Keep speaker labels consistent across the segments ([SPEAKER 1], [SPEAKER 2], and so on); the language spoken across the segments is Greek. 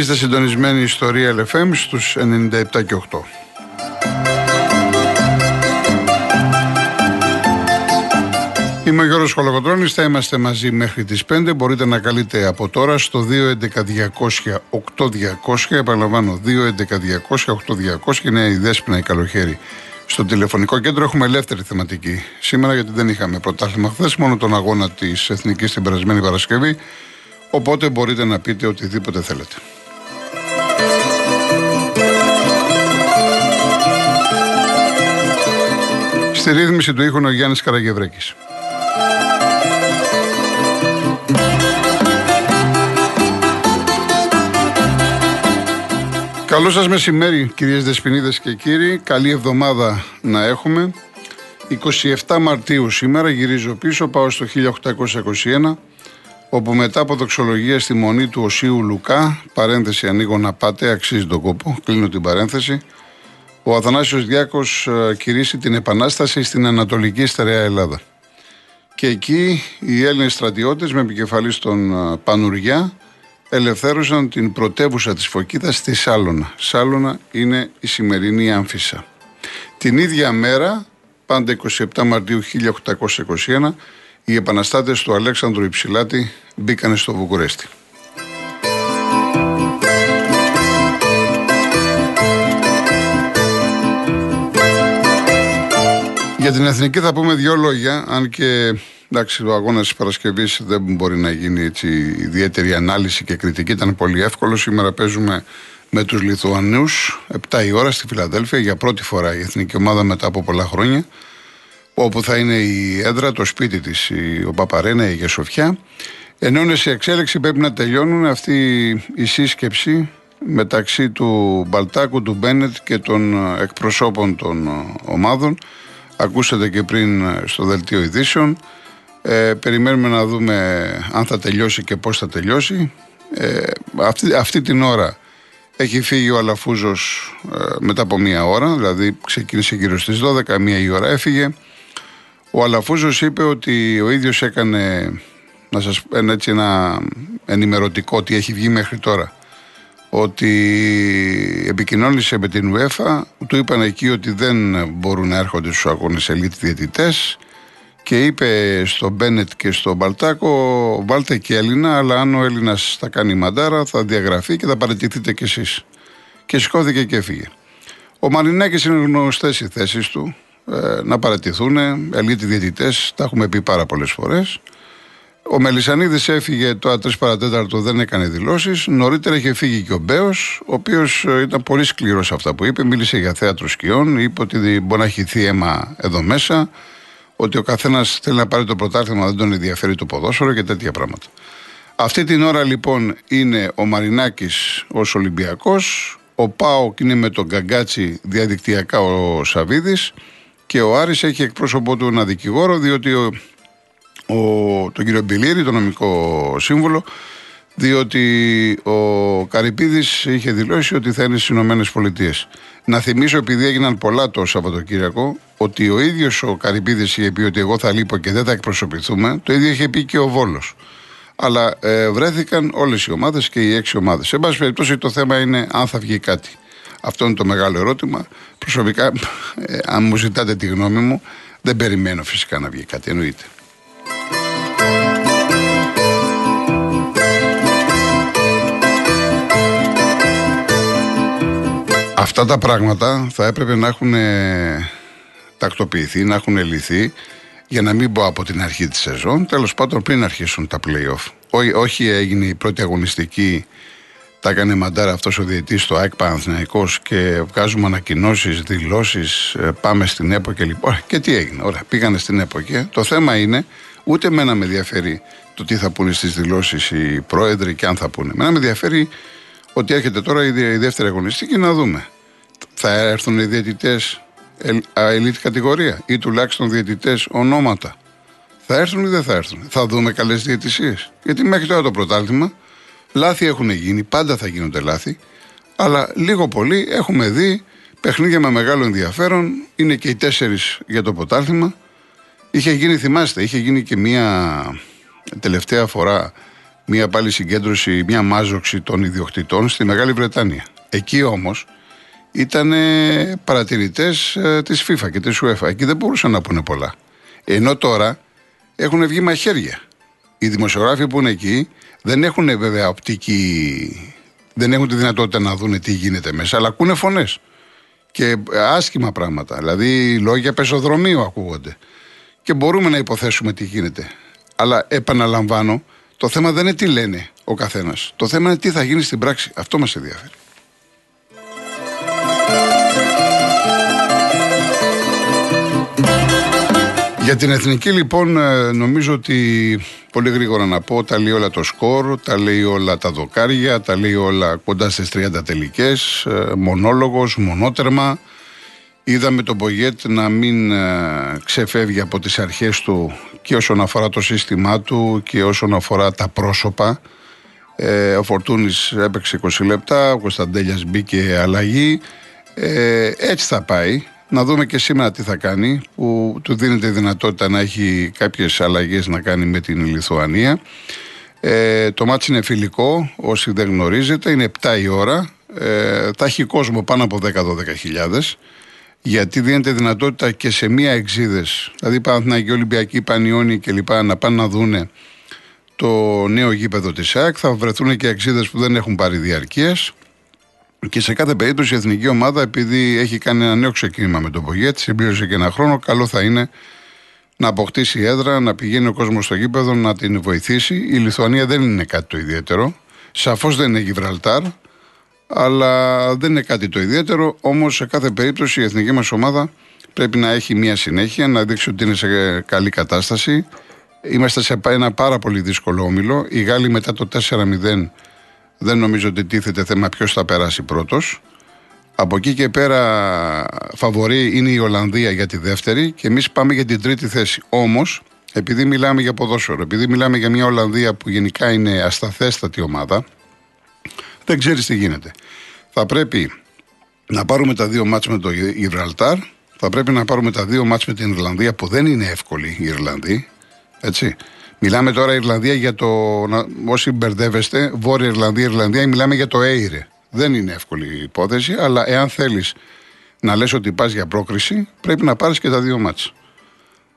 [SPEAKER 1] Είστε συντονισμένοι στο Real FM στους 97 και 8. Είμαι ο Γιώργος Χολογοτρώνης, θα είμαστε μαζί μέχρι τις 5. Μπορείτε να καλείτε από τώρα στο 211-200-8200. Επαναλαμβάνω, 211-200-8200 είναι η Δέσποινα η Καλοχέρη. Στο τηλεφωνικό κέντρο έχουμε ελεύθερη θεματική. Σήμερα γιατί δεν είχαμε πρωτάθλημα χθες, μόνο τον αγώνα της Εθνικής την περασμένη Παρασκευή. Οπότε μπορείτε να πείτε οτιδήποτε θέλετε. Στη ρύθμιση του ήχου ο Γιάννης Καραγευρέκης. Καλό σας μεσημέρι κυρίες Δεσποινίδες και κύριοι. Καλή εβδομάδα να έχουμε. 27 Μαρτίου σήμερα γυρίζω πίσω, πάω στο 1821 όπου μετά από δοξολογία στη μονή του Οσίου Λουκά, παρένθεση ανοίγω να πάτε, αξίζει τον κόπο, κλείνω την παρένθεση, ο Αθανάσιος Διάκος ε, κηρύσσει την Επανάσταση στην Ανατολική Στερεά Ελλάδα. Και εκεί οι Έλληνες στρατιώτες με επικεφαλής στον ε, Πανουριά ελευθέρωσαν την πρωτεύουσα της Φωκίδας στη Σάλωνα. Σάλωνα είναι η σημερινή Άμφισα. Την ίδια μέρα, πάντα 27 Μαρτίου 1821, οι επαναστάτες του Αλέξανδρου Υψηλάτη μπήκανε στο Βουκουρέστι. Για την εθνική θα πούμε δύο λόγια, αν και εντάξει, ο αγώνας της Παρασκευής δεν μπορεί να γίνει έτσι ιδιαίτερη ανάλυση και κριτική. Ήταν πολύ εύκολο. Σήμερα παίζουμε με τους Λιθουανούς 7 η ώρα στη Φιλαδέλφια για πρώτη φορά η εθνική ομάδα μετά από πολλά χρόνια. Όπου θα είναι η έδρα, το σπίτι της, ο Παπαρένα, η Γεσοφιά. Ενώ είναι σε εξέλιξη, πρέπει να τελειώνουν αυτή η σύσκεψη μεταξύ του Μπαλτάκου, του Μπένετ και των εκπροσώπων των ομάδων. Ακούσατε και πριν στο δελτίο ειδήσεων. Ε, περιμένουμε να δούμε αν θα τελειώσει και πώς θα τελειώσει. Ε, αυτή, αυτή την ώρα έχει φύγει ο Αλαφούζος ε, μετά από μία ώρα, δηλαδή ξεκίνησε γύρω στις 12, μία η ώρα έφυγε. Ο Αλαφούζος είπε ότι ο ίδιος έκανε να σας ένα, έτσι ένα ενημερωτικό ότι έχει βγει μέχρι τώρα ότι επικοινώνησε με την UEFA του είπαν εκεί ότι δεν μπορούν να έρχονται στους αγώνες ελίτ διαιτητές και είπε στον Μπένετ και στον Μπαλτάκο βάλτε και Έλληνα αλλά αν ο Έλληνας θα κάνει μαντάρα θα διαγραφεί και θα παραιτηθείτε κι εσείς και σηκώθηκε και έφυγε. Ο Μαρινάκης είναι γνωστές οι θέσεις του ε, να παρατηθούν ελίτ διαιτητές τα έχουμε πει πάρα πολλές φορές ο Μελισανίδης έφυγε το 3 παρατέταρτο, δεν έκανε δηλώσεις. Νωρίτερα είχε φύγει και ο Μπέος, ο οποίος ε, ήταν πολύ σκληρός σε αυτά που είπε. Μίλησε για θέατρο σκιών, είπε ότι μπορεί να χυθεί αίμα εδώ μέσα, ότι ο καθένας θέλει να πάρει το πρωτάθλημα, δεν τον ενδιαφέρει το ποδόσφαιρο και τέτοια πράγματα. Αυτή την ώρα λοιπόν είναι ο Μαρινάκης ως Ολυμπιακός, ο Πάοκ είναι με τον Γκαγκάτσι διαδικτυακά ο Σαββίδης και ο Άρης έχει εκπρόσωπό του ένα δικηγόρο, διότι ο, ο, τον κύριο Μπιλίρη, τον νομικό σύμβολο, διότι ο Καρυπίδης είχε δηλώσει ότι θα είναι στις Ηνωμένες Πολιτείες. Να θυμίσω, επειδή έγιναν πολλά το Σαββατοκύριακο, ότι ο ίδιος ο Καρυπίδης είχε πει ότι εγώ θα λείπω και δεν θα εκπροσωπηθούμε. Το ίδιο είχε πει και ο Βόλος. Αλλά ε, βρέθηκαν όλες οι ομάδες και οι έξι ομάδες. Σε πάση περιπτώσει, το θέμα είναι αν θα βγει κάτι. Αυτό είναι το μεγάλο ερώτημα. Προσωπικά, ε, αν μου ζητάτε τη γνώμη μου, δεν περιμένω φυσικά να βγει κάτι. Εννοείται. Αυτά τα πράγματα θα έπρεπε να έχουν τακτοποιηθεί, να έχουν λυθεί για να μην πω από την αρχή της σεζόν, τέλος πάντων πριν αρχίσουν τα play-off. Ό, όχι έγινε η πρώτη αγωνιστική, τα έκανε μαντάρα αυτός ο διετής στο ΑΕΚ Παναθηναϊκός και βγάζουμε ανακοινώσεις, δηλώσεις, ε, πάμε στην ΕΠΟ και λοιπόν. Και τι έγινε, ωραία, πήγανε στην ΕΠΟ και το θέμα είναι, ούτε μένα με ενδιαφέρει το τι θα πούνε στις δηλώσεις οι πρόεδροι και αν θα πούνε. Μένα με ενδιαφέρει ότι έρχεται τώρα η, δεύτερη αγωνιστική να δούμε. Θα έρθουν οι διαιτητές ελίτ κατηγορία ή τουλάχιστον διαιτητές ονόματα. Θα έρθουν ή δεν θα έρθουν. Θα δούμε καλές διαιτησίες. Γιατί μέχρι τώρα το πρωτάθλημα λάθη έχουν γίνει, πάντα θα γίνονται λάθη. Αλλά λίγο πολύ έχουμε δει παιχνίδια με μεγάλο ενδιαφέρον. Είναι και οι τέσσερις για το πρωτάθλημα. Είχε γίνει, θυμάστε, είχε γίνει και μία τελευταία φορά μια πάλι συγκέντρωση, μια μάζοξη των ιδιοκτητών στη Μεγάλη Βρετανία. Εκεί όμως ήταν παρατηρητές ε, της FIFA και της UEFA. Εκεί δεν μπορούσαν να πούνε πολλά. Ενώ τώρα έχουν βγει μαχαίρια. Οι δημοσιογράφοι που είναι εκεί δεν έχουν βέβαια οπτική, δεν έχουν τη δυνατότητα να δουν τι γίνεται μέσα, αλλά ακούνε φωνές. Και άσχημα πράγματα. Δηλαδή λόγια πεζοδρομίου ακούγονται. Και μπορούμε να υποθέσουμε τι γίνεται. Αλλά επαναλαμβάνω, το θέμα δεν είναι τι λένε ο καθένας. Το θέμα είναι τι θα γίνει στην πράξη. Αυτό μας ενδιαφέρει. Για την εθνική λοιπόν ε, νομίζω ότι πολύ γρήγορα να πω τα λέει όλα το σκορ, τα λέει όλα τα δοκάρια, τα λέει όλα κοντά στις 30 τελικές, ε, μονόλογος, μονότερμα. Είδαμε τον Πογέτ να μην ε, ξεφεύγει από τις αρχές του και όσον αφορά το σύστημά του και όσον αφορά τα πρόσωπα. ο Φορτούνης έπαιξε 20 λεπτά, ο Κωνσταντέλιας μπήκε αλλαγή. έτσι θα πάει. Να δούμε και σήμερα τι θα κάνει, που του δίνεται η δυνατότητα να έχει κάποιες αλλαγές να κάνει με την Λιθουανία. Ε, το μάτι είναι φιλικό, όσοι δεν γνωρίζετε, είναι 7 η ώρα. Ε, θα έχει κόσμο πάνω από 10-12 χιλιάδες, γιατί δίνεται δυνατότητα και σε μία εξίδες, δηλαδή Παναθηναϊκή, Ολυμπιακή, Πανιόνι κλπ. να πάνε να δούνε το νέο γήπεδο της ΣΑΚ. Θα βρεθούν και εξίδες που δεν έχουν πάρει διαρκείας. Και σε κάθε περίπτωση η εθνική ομάδα, επειδή έχει κάνει ένα νέο ξεκίνημα με τον Πογέτ, συμπλήρωσε και ένα χρόνο, καλό θα είναι να αποκτήσει έδρα, να πηγαίνει ο κόσμος στο γήπεδο, να την βοηθήσει. Η Λιθουανία δεν είναι κάτι το ιδιαίτερο. Σαφώς δεν είναι Γιβραλτάρ, αλλά δεν είναι κάτι το ιδιαίτερο. Όμως σε κάθε περίπτωση η εθνική μας ομάδα πρέπει να έχει μια συνέχεια, να δείξει ότι είναι σε καλή κατάσταση. Είμαστε σε ένα πάρα πολύ δύσκολο όμιλο. Οι Γάλλοι μετά το 4-0 δεν νομίζω ότι τίθεται θέμα ποιος θα περάσει πρώτος. Από εκεί και πέρα, φαβορή είναι η Ολλανδία για τη δεύτερη και εμείς πάμε για την τρίτη θέση. Όμως, επειδή μιλάμε για ποδόσφαιρο, επειδή μιλάμε για μια Ολλανδία που γενικά είναι ασταθέστατη ομάδα, δεν ξέρεις τι γίνεται. Θα πρέπει να πάρουμε τα δύο μάτς με το Ιβραλτάρ, θα πρέπει να πάρουμε τα δύο μάτς με την Ιρλανδία που δεν είναι εύκολη η Ιρλανδοί. Έτσι. Μιλάμε τώρα Ιρλανδία για το. Όσοι μπερδεύεστε, Βόρεια Ιρλανδία, Ιρλανδία, μιλάμε για το ΕΙΡΕ. Δεν είναι εύκολη η υπόθεση, αλλά εάν θέλεις να λες ότι πας για πρόκριση, πρέπει να πάρεις και τα δύο μάτς.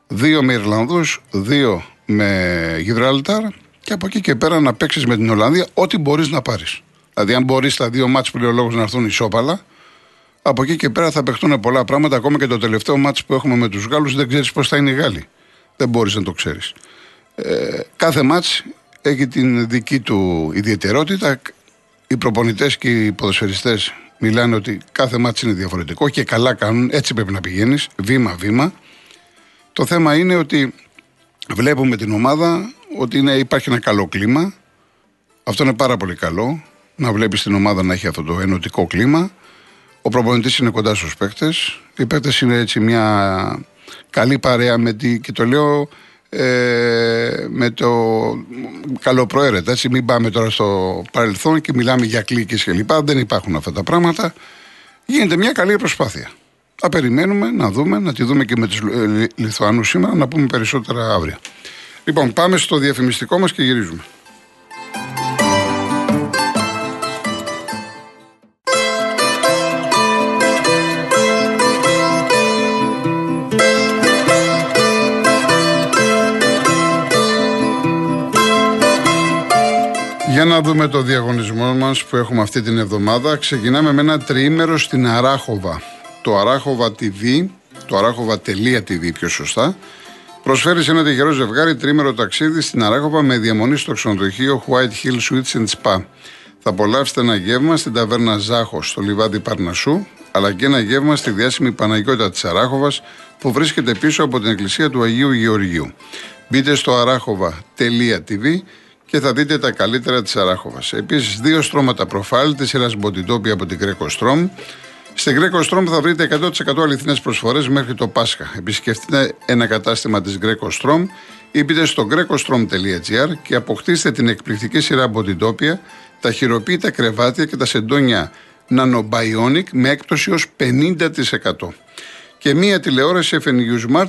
[SPEAKER 1] Δύο με Ιρλανδούς, δύο με Γιβράλταρ και από εκεί και πέρα να παίξεις με την Ολλανδία ό,τι μπορείς να πάρεις. Δηλαδή, αν μπορείς τα δύο μάτς πληρολόγους να έρθουν ισόπαλα, από εκεί και πέρα θα παιχτούν πολλά πράγματα. Ακόμα και το τελευταίο μάτς που έχουμε με τους Γάλλους δεν ξέρεις πώς θα είναι οι Γάλλοι. Δεν μπορείς να το ξέρεις. Ε, κάθε μάτς έχει την δική του ιδιαιτερότητα. Οι προπονητές και οι ποδοσφαιριστές μιλάνε ότι κάθε μάτς είναι διαφορετικό και καλά κάνουν, έτσι πρέπει να πηγαίνεις, βήμα-βήμα. Το θέμα είναι ότι βλέπουμε την ομάδα ότι είναι, υπάρχει ένα καλό κλίμα. Αυτό είναι πάρα πολύ καλό, να βλέπεις την ομάδα να έχει αυτό το ενωτικό κλίμα. Ο προπονητής είναι κοντά στους παίκτες. Οι παίκτες είναι έτσι μια καλή παρέα με τη, και το λέω ε, με το καλοπροαίρετα. Έτσι, μην πάμε τώρα στο παρελθόν και μιλάμε για κλίκες κλπ. Δεν υπάρχουν αυτά τα πράγματα. Γίνεται μια καλή προσπάθεια. Θα περιμένουμε να δούμε, να τη δούμε και με τους Λιθουανούς σήμερα, να πούμε περισσότερα αύριο. Λοιπόν, πάμε στο διαφημιστικό μας και γυρίζουμε. Για να δούμε το διαγωνισμό μας που έχουμε αυτή την εβδομάδα. Ξεκινάμε με ένα τριήμερο στην Αράχοβα. Το Αράχοβα TV, το αράχοβα.tv πιο σωστά, προσφέρει σε ένα τυχερό ζευγάρι τρίμερο ταξίδι στην Αράχοβα με διαμονή στο ξενοδοχείο White Hill Suites and Spa. Θα απολαύσετε ένα γεύμα στην ταβέρνα Ζάχο στο λιβάδι Παρνασού, αλλά και ένα γεύμα στη διάσημη Παναγιώτα της Αράχοβας που βρίσκεται πίσω από την εκκλησία του Αγίου Γεωργίου. Μπείτε στο αράχοβα.tv και θα δείτε τα καλύτερα της Αράχοβας. Επίσης, δύο στρώματα προφάλ της σειρά Μποντιτόπι από την Greco Strom. Στην Greco Strom θα βρείτε 100% αληθινές προσφορές μέχρι το Πάσχα. Επισκεφτείτε ένα κατάστημα της Greco Strom ή μπείτε στο grecostrom.gr και αποκτήστε την εκπληκτική σειρά Μποντιτόπια, τα χειροποίητα κρεβάτια και τα σεντόνια Nanobionic με έκπτωση ως 50% και μία τηλεόραση FNU Smart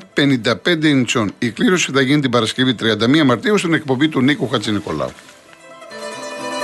[SPEAKER 1] 55 ιντσών. Η κλήρωση θα γίνει την Παρασκευή 31 Μαρτίου στην εκπομπή του Νίκου Χατζηνικολάου.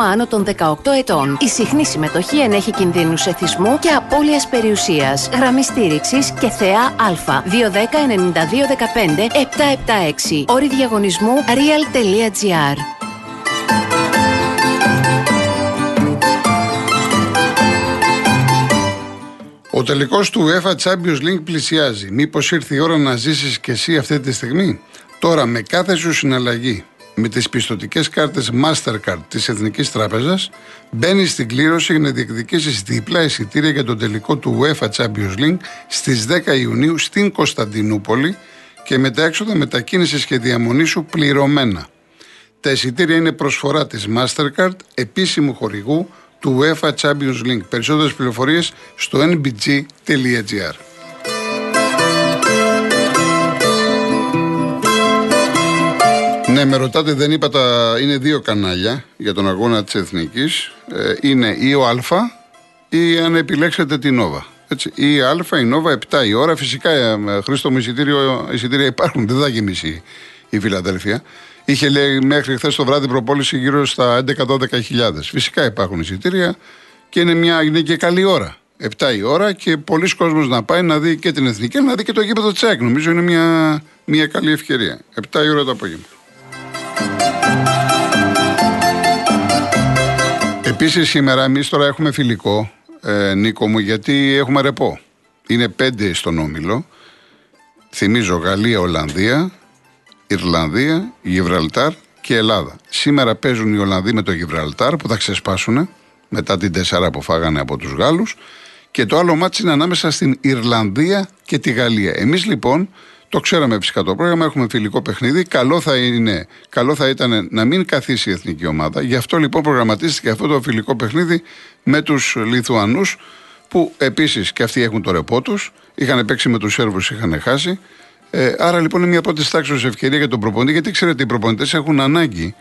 [SPEAKER 2] άνω των 18 ετών. Η συχνή συμμετοχή ενέχει κινδύνους εθισμού και απώλειας περιουσίας. Γραμμή στήριξης και θεά Α. 210-9215-776. Όρη διαγωνισμού real.gr.
[SPEAKER 1] Ο τελικός του UEFA Champions League πλησιάζει. Μήπως ήρθε η ώρα να ζήσεις και εσύ αυτή τη στιγμή; Τώρα με κάθε σου συναλλαγή με τις πιστοτικές κάρτες Mastercard της Εθνικής Τράπεζας μπαίνει στην κλήρωση για να διεκδικήσεις διπλά εισιτήρια για τον τελικό του UEFA Champions League στις 10 Ιουνίου στην Κωνσταντινούπολη και με τα έξοδα μετακίνησης και διαμονής σου πληρωμένα. Τα εισιτήρια είναι προσφορά της Mastercard, επίσημου χορηγού του UEFA Champions League. Περισσότερες πληροφορίες στο nbg.gr. Ναι, με ρωτάτε, δεν είπα τα. Είναι δύο κανάλια για τον αγώνα της Εθνικής. Ε, είναι ή ο Α ή αν επιλέξετε την Νόβα. Έτσι, ή Α, η Νόβα, 7 η ώρα. Φυσικά, ε, Χρήστο μου, εισιτήριο, εισιτήρια υπάρχουν. Δεν θα γεμίσει η Φιλαδέλφια. Είχε λέει μέχρι χθες το βράδυ προπόληση γύρω στα 11-12 χιλιάδες. Φυσικά υπάρχουν εισιτήρια και είναι, μια, είναι και καλή ώρα. 7 η ώρα και πολλοί κόσμος να πάει να δει και την εθνική, να δει και το γήπεδο Τσέκ. Νομίζω είναι μια, μια καλή ευκαιρία. 7 η ώρα το απόγευμα. Επίσης σήμερα εμείς τώρα έχουμε φιλικό, ε, Νίκο μου, γιατί έχουμε ρεπό. Είναι πέντε στον όμιλο. Θυμίζω Γαλλία, Ολλανδία, Ιρλανδία, Γιβραλτάρ και Ελλάδα. Σήμερα παίζουν οι Ολλανδοί με το Γιβραλτάρ που θα ξεσπάσουν μετά την τεσσάρα που φάγανε από τους Γάλλους και το άλλο μάτι είναι ανάμεσα στην Ιρλανδία και τη Γαλλία. Εμείς λοιπόν το ξέραμε φυσικά το πρόγραμμα, έχουμε φιλικό παιχνίδι. Καλό θα, είναι, καλό θα ήταν να μην καθίσει η εθνική ομάδα. Γι' αυτό λοιπόν προγραμματίστηκε αυτό το φιλικό παιχνίδι με τους Λιθουανούς, που επίσης και αυτοί έχουν το ρεπό τους. Είχαν παίξει με τους Σέρβους, είχαν χάσει. Ε, άρα λοιπόν είναι μια πρώτη τάξη ευκαιρία για τον προπονητή, γιατί ξέρετε, οι προπονητές έχουν ανάγκη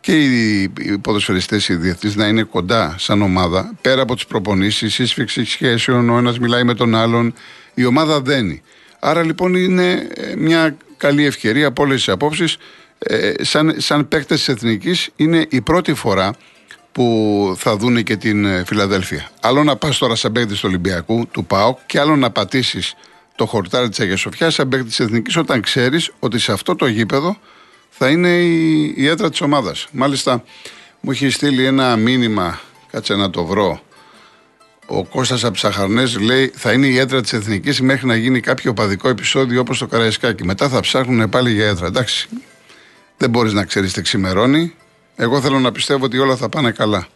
[SPEAKER 1] και οι ποδοσφαιριστές οι διεθνείς να είναι κοντά σαν ομάδα, πέρα από τις προπονήσεις, σύσφυξη σχέσεων, ο ένας μιλάει με τον άλλον. Η ομάδα δένει. Άρα λοιπόν είναι ε, μια καλή ευκαιρία από όλες τις απόψεις. Ε, σαν, σαν παίκτες της Εθνικής είναι η πρώτη φορά που θα δούνε και την ε, Φιλαδέλφια. Άλλο να πας τώρα σαν παίκτης του Ολυμπιακού, του ΠΑΟΚ, και άλλο να πατήσεις το χορτάρι της Αγίας Σοφιάς σαν παίκτης της Εθνικής, όταν ξέρεις ότι σε αυτό το γήπεδο θα είναι η, η έδρα της ομάδας. Μάλιστα, μου έχει στείλει ένα μήνυμα, κάτσε να το βρω, ο Κώστας Αψαχαρνές λέει θα είναι η έδρα της Εθνικής μέχρι να γίνει κάποιο παδικό επεισόδιο όπως το Καραϊσκάκι. Μετά θα ψάχνουν πάλι για έδρα. Εντάξει, δεν μπορείς να ξέρεις τι ξημερώνει. Εγώ θέλω να πιστεύω ότι όλα θα πάνε καλά.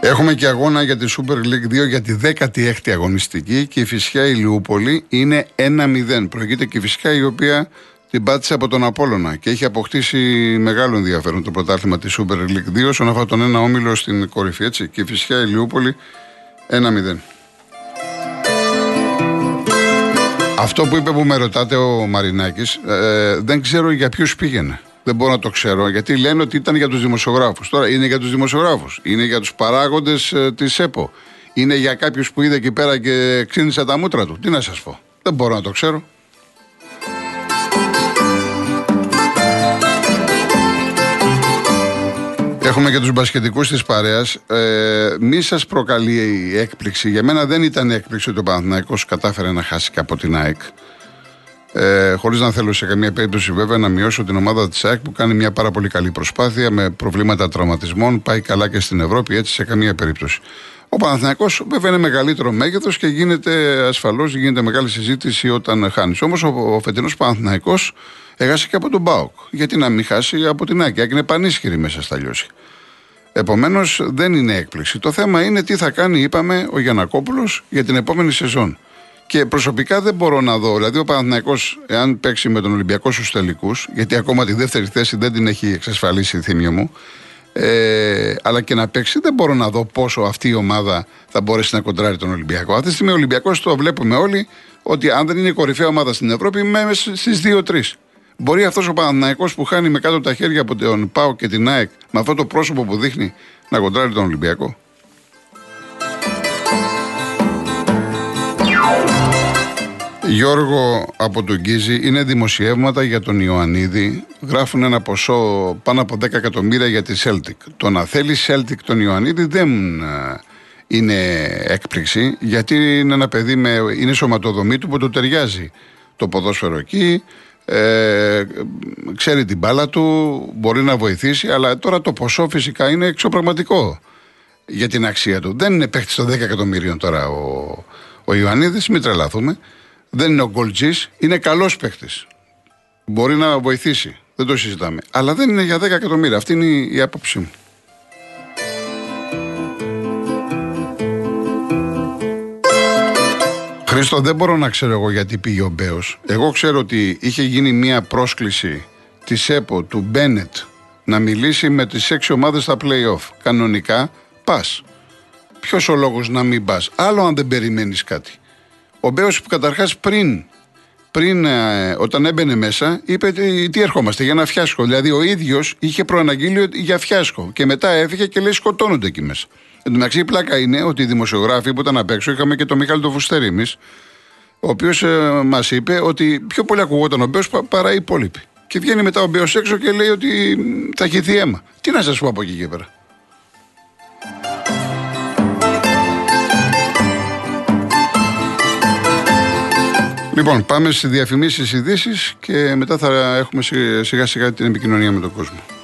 [SPEAKER 1] Έχουμε και αγώνα για τη Super League 2 για τη 16η αγωνιστική και η φυσικά Ηλιούπολη είναι 1-0. Προηγείται και η φυσικά η οποία την πάτησε από τον Απόλωνα και έχει αποκτήσει μεγάλο ενδιαφέρον το πρωτάθλημα της Super League 2 όσον αφορά τον ένα όμιλο στην κορυφή. Έτσι. Και φυσικά η Λιούπολη 1-0. Αυτό που είπε που με ρωτάτε ο Μαρινάκης, ε, δεν ξέρω για ποιους πήγαινε. Δεν μπορώ να το ξέρω γιατί λένε ότι ήταν για τους δημοσιογράφους. Τώρα είναι για τους δημοσιογράφους. Είναι για τους παράγοντες ε, της ΕΠΟ. Είναι για κάποιους που είδε εκεί πέρα και ξύνησε τα μούτρα του. Τι να σας πω. Δεν μπορώ να το ξέρω. Έχουμε και τους μπασκετικούς της παρέας. Ε, μη σας προκαλεί η έκπληξη. Για μένα δεν ήταν έκπληξη ότι ο Παναθυναϊκό κατάφερε να χάσει και από την ΑΕΚ. Ε, Χωρίς να θέλω σε καμία περίπτωση βέβαια να μειώσω την ομάδα της ΑΕΚ που κάνει μια πάρα πολύ καλή προσπάθεια με προβλήματα τραυματισμών. Πάει καλά και στην Ευρώπη, έτσι σε καμία περίπτωση. Ο Παναθηναϊκός βέβαια είναι μεγαλύτερο μέγεθος και γίνεται ασφαλώς γίνεται μεγάλη συζήτηση όταν χάνεις. Όμως ο, ο φετινός Παναθηναϊκός έχασε και από τον Μπάουκ. Γιατί να μην χάσει από την Άκη. είναι πανίσχυρη μέσα στα λιώσια. Επομένως δεν είναι έκπληξη. Το θέμα είναι τι θα κάνει, είπαμε, ο Γιανακόπουλος για την επόμενη σεζόν. Και προσωπικά δεν μπορώ να δω. Δηλαδή, ο Παναθηναϊκός, εάν παίξει με τον Ολυμπιακό στους τελικούς, γιατί ακόμα τη δεύτερη θέση δεν την έχει εξασφαλίσει η θύμια μου, ε, αλλά και να παίξει, δεν μπορώ να δω πόσο αυτή η ομάδα θα μπορέσει να κοντράρει τον Ολυμπιακό. Αυτή τη στιγμή ο Ολυμπιακός το βλέπουμε όλοι ότι αν δεν είναι η κορυφαία ομάδα στην Ευρώπη, είμαι στις 2-3. Μπορεί αυτός ο Παναθηναϊκός που χάνει με κάτω τα χέρια από τον Πάο και την ΑΕΚ με αυτό το πρόσωπο που δείχνει να κοντράρει τον Ολυμπιακό. Γιώργο από τον Γκίζη, είναι δημοσιεύματα για τον Ιωαννίδη. Γράφουν ένα ποσό πάνω από 10 εκατομμύρια για τη Celtic. Το να θέλει Celtic τον Ιωαννίδη δεν ε, είναι έκπληξη, γιατί είναι ένα παιδί με είναι σωματοδομή του που το ταιριάζει το ποδόσφαιρο εκεί. Ε, ξέρει την μπάλα του, μπορεί να βοηθήσει, αλλά τώρα το ποσό φυσικά είναι εξωπραγματικό για την αξία του. Δεν είναι παίχτη των 10 εκατομμύριων τώρα ο, ο Ιωαννίδης, μην τρελαθούμε. Δεν είναι ο γκολτζής, είναι καλός παίχτη. Μπορεί να βοηθήσει. Δεν το συζητάμε. Αλλά δεν είναι για 10 εκατομμύρια. Αυτή είναι η άποψή μου. Χρήστο, δεν μπορώ να ξέρω εγώ γιατί πήγε ο Μπέος. Εγώ ξέρω ότι είχε γίνει μια πρόσκληση της ΕΠΟ του Μπένετ να μιλήσει με τις έξι ομάδες στα playoff. Κανονικά πας. Ποιος ο λόγος να μην πας; Άλλο αν δεν περιμένεις κάτι. Ο Μπέος που καταρχάς πριν, πριν ε, όταν έμπαινε μέσα, είπε τι ερχόμαστε για ένα φιάσκο. Δηλαδή ο ίδιος είχε προαναγγείλει για φιάσκο. Και μετά έφυγε και λέει σκοτώνονται εκεί μέσα. Εν τω μεταξύ η πλάκα είναι ότι οι δημοσιογράφοι που ήταν απ' έξω, είχαμε και τον Μιχάλη το Φουστέρη εμεί, ο οποίος ε, μας είπε ότι πιο πολύ ακουγόταν ο Μπέος παρά οι υπόλοιποι. Και βγαίνει μετά ο Μπέος έξω και λέει ότι θα χυθεί αίμα. Τι να σας πω από εκεί και πέρα. Λοιπόν, πάμε στις διαφημίσεις ειδήσεις και μετά θα έχουμε σιγά σιγά την επικοινωνία με τον κόσμο.